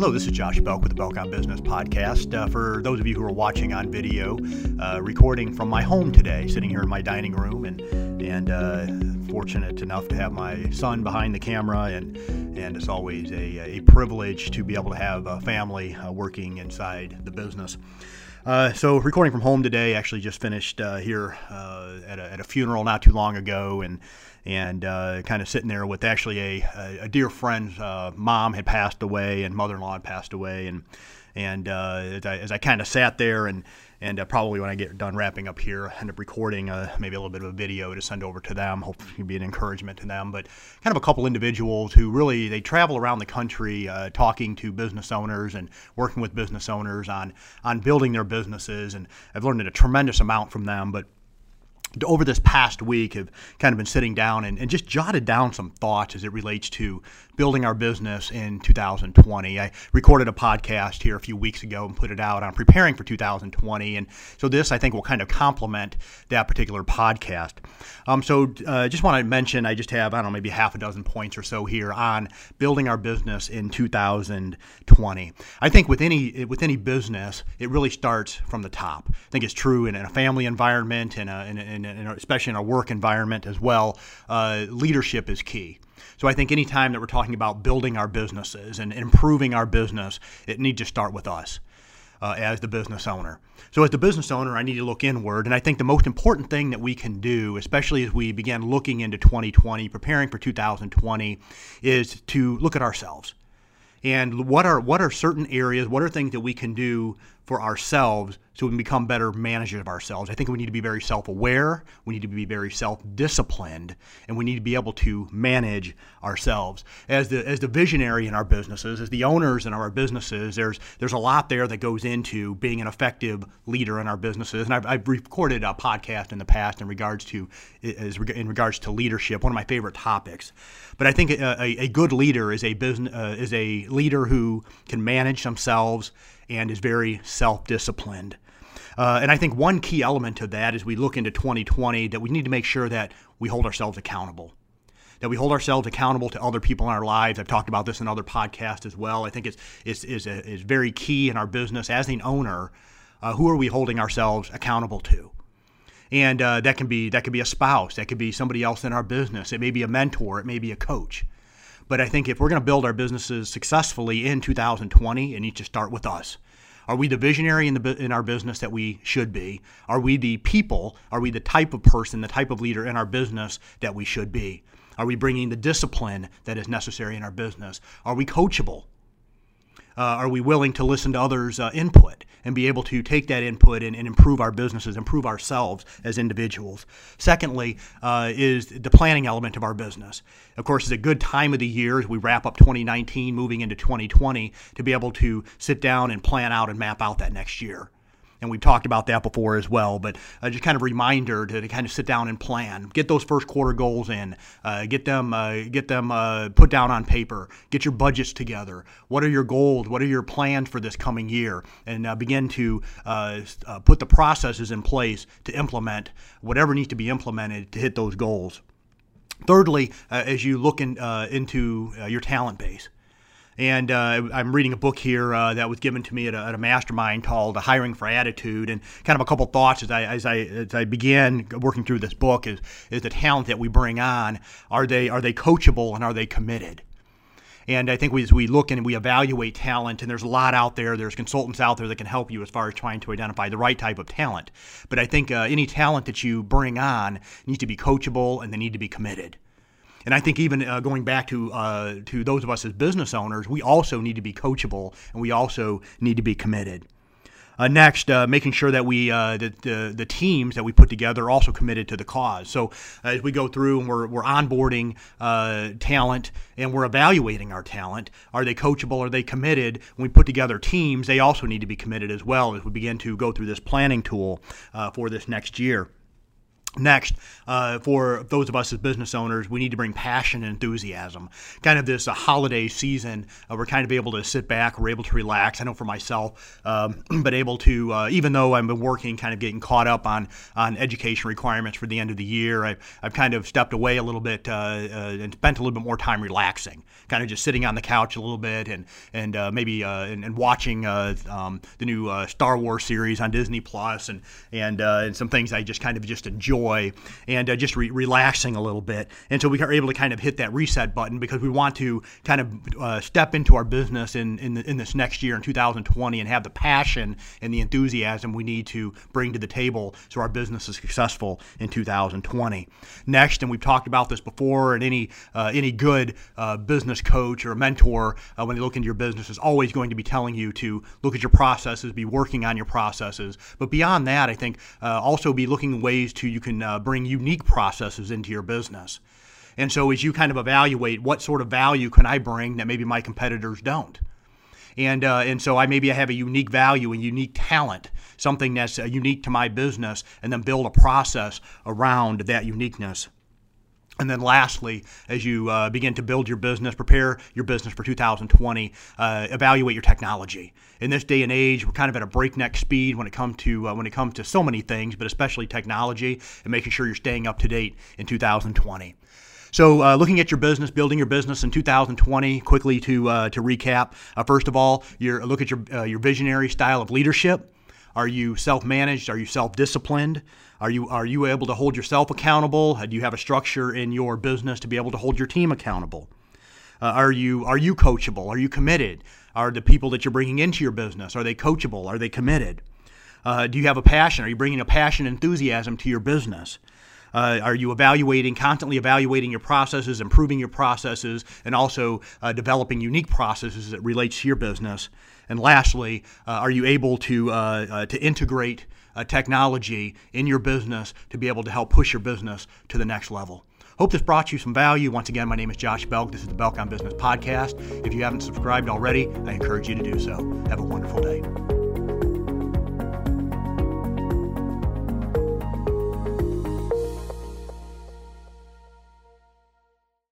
Hello, this is Josh Belk with the Belk on Business podcast. Uh, for those of you who are watching on video, uh, recording from my home today, sitting here in my dining room, and and uh, fortunate enough to have my son behind the camera, and and it's always a, a privilege to be able to have a family uh, working inside the business. Uh, so recording from home today. Actually, just finished uh, here uh, at, a, at, a, funeral not too long ago, and and uh, kind of sitting there with actually a, a dear friend's uh, mom had passed away and mother-in-law had passed away, and and uh, as I, as I kind of sat there and and uh, probably when I get done wrapping up here, end up recording uh, maybe a little bit of a video to send over to them. Hopefully, be an encouragement to them. But kind of a couple individuals who really they travel around the country uh, talking to business owners and working with business owners on on building their businesses. And I've learned a tremendous amount from them. But over this past week have kind of been sitting down and, and, just jotted down some thoughts as it relates to building our business in 2020. I recorded a podcast here a few weeks ago and put it out on preparing for 2020. And so this, I think, will kind of complement that particular podcast. Um, so I uh, just want to mention, I just have, I don't know, maybe half a dozen points or so here on building our business in 2020. I think with any, with any business, it really starts from the top. I think it's true in, in a family environment, in, a, in, a, in a, especially in our work environment as well. Uh, leadership is key. So I think any time that we're talking about building our businesses and improving our business, it needs to start with us. Uh, as the business owner. So, as the business owner, I need to look inward. And I think the most important thing that we can do, especially as we begin looking into 2020, preparing for 2020, is to look at ourselves. And what are what are certain areas? What are things that we can do for ourselves so we can become better managers of ourselves. I think we need to be very self aware, we need to be very self disciplined, and we need to be able to manage ourselves. As the, as the visionary in our businesses, as the owners in our businesses, there's, there's a lot there that goes into being an effective leader in our businesses. And I've, I've recorded a podcast in the past in regards to in regards to leadership, one of my favorite topics. But I think a, a, a good leader is a business uh, is a leader who can manage themselves and is very self disciplined. Uh, and I think one key element of that as we look into 2020 that we need to make sure that we hold ourselves accountable. That we hold ourselves accountable to other people in our lives. I've talked about this in other podcasts as well. I think it's, it's, is is very key in our business as an owner. Uh, who are we holding ourselves accountable to? And uh, that can be that could be a spouse, that could be somebody else in our business. It may be a mentor, it may be a coach. But I think if we're going to build our businesses successfully in 2020, it needs to start with us. Are we the visionary in the in our business that we should be? Are we the people? Are we the type of person, the type of leader in our business that we should be? Are we bringing the discipline that is necessary in our business? Are we coachable? Uh, are we willing to listen to others' uh, input and be able to take that input and, and, improve our businesses, improve ourselves as individuals? Secondly, uh, is the planning element of our business. Of course, it's a good time of the year as we wrap up 2019, moving into 2020, to be able to sit down and plan out and map out that next year and we've talked about that before as well. But uh, just kind of reminder to, to, kind of sit down and plan, get those first quarter goals in, uh, get them uh, get them uh, put down on paper, get your budgets together. What are your goals? What are your plans for this coming year? And uh, begin to uh, put the processes in place to implement whatever needs to be implemented to hit those goals. Thirdly, as you look in, into your talent base. And uh, I'm reading a book here uh, that was given to me at a, at a, mastermind called Hiring for Attitude. And kind of a couple thoughts as I, as I, as I began working through this book is, is the talent that we bring on, are they, are they coachable and are they committed? And I think we, as we look and we evaluate talent, and there's a lot out there, there's consultants out there that can help you as far as trying to identify the right type of talent. But I think uh, any talent that you bring on needs to be coachable and they need to be committed. And I think even uh, going back to uh, to those of us as business owners, we also need to be coachable and we also need to be committed. Uh, next, uh, making sure that we uh, that the, the teams that we put together are also committed to the cause. So as we go through and we're, we're onboarding uh, talent and we're evaluating our talent, are they coachable? Are they committed? When we put together teams, they also need to be committed as well as we begin to go through this planning tool uh, for this next year. Next, uh, for those of us as business owners, we need to bring passion and enthusiasm. Kind of this uh, holiday season, uh, we're kind of able to sit back, we're able to relax. I know for myself, um, but able to, uh, even though I've been working, kind of getting caught up on on education requirements for the end of the year, I've, I've kind of stepped away a little bit uh, uh, and spent a little bit more time relaxing, kind of just sitting on the couch a little bit and and maybe and, and, watching um, the new Star Wars series on Disney Plus and and and some things I just kind of just enjoy joy and uh, just re- relaxing a little bit. And so we are able to kind of hit that reset button because we want to kind of uh, step into our business in, in, the, in, this next year in 2020 and have the passion and the enthusiasm we need to bring to the table so our business is successful in 2020. Next, and we've talked about this before, and any uh, any good uh, business coach or mentor uh, when they look into your business is always going to be telling you to look at your processes, be working on your processes. But beyond that, I think uh, also be looking ways to you can can uh, bring unique processes into your business. And so, as you kind of evaluate what sort of value can I bring that maybe my competitors don't, and uh, and so I maybe I have a unique value, a unique talent, something that's uh, unique to my business, and then build a process around that uniqueness. And then lastly, as you uh, begin to build your business, prepare your business for 2020, uh, evaluate your technology. In this day and age, we're kind of at a breakneck speed when it comes to uh, when it comes to so many things, but especially technology, and making sure you're staying up to date in 2020. So, uh, looking at your business, building your business in 2020, quickly to uh, to recap. Uh, first of all, your look at your uh, your visionary style of leadership. Are you self-managed? Are you self-disciplined? Are you are you able to hold yourself accountable? Do you have a structure in your business to be able to hold your team accountable? Uh, are you are you coachable? Are you committed? Are the people that you're bringing into your business are they coachable? Are they committed? Uh, do you have a passion? Are you bringing a passion, enthusiasm to your business? Uh, are you evaluating, constantly evaluating your processes, improving your processes, and also uh, developing unique processes that relates to your business? And lastly, uh, are you able to uh, uh, to integrate uh, technology in your business to be able to help push your business to the next level? Hope this brought you some value. Once again, my name is Josh Belk. This is the Belk on Business podcast. If you haven't subscribed already, I encourage you to do so. Have a wonderful day.